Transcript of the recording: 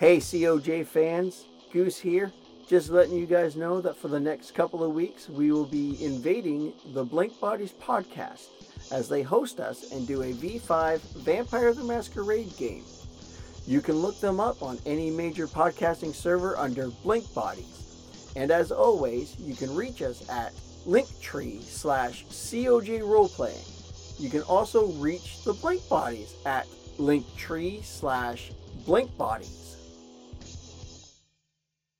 Hey, COJ fans, Goose here. Just letting you guys know that for the next couple of weeks, we will be invading the Blink Bodies podcast as they host us and do a V5 Vampire the Masquerade game. You can look them up on any major podcasting server under Blink Bodies. And as always, you can reach us at linktree slash COJ roleplaying. You can also reach the Blink Bodies at linktree slash Blink Bodies.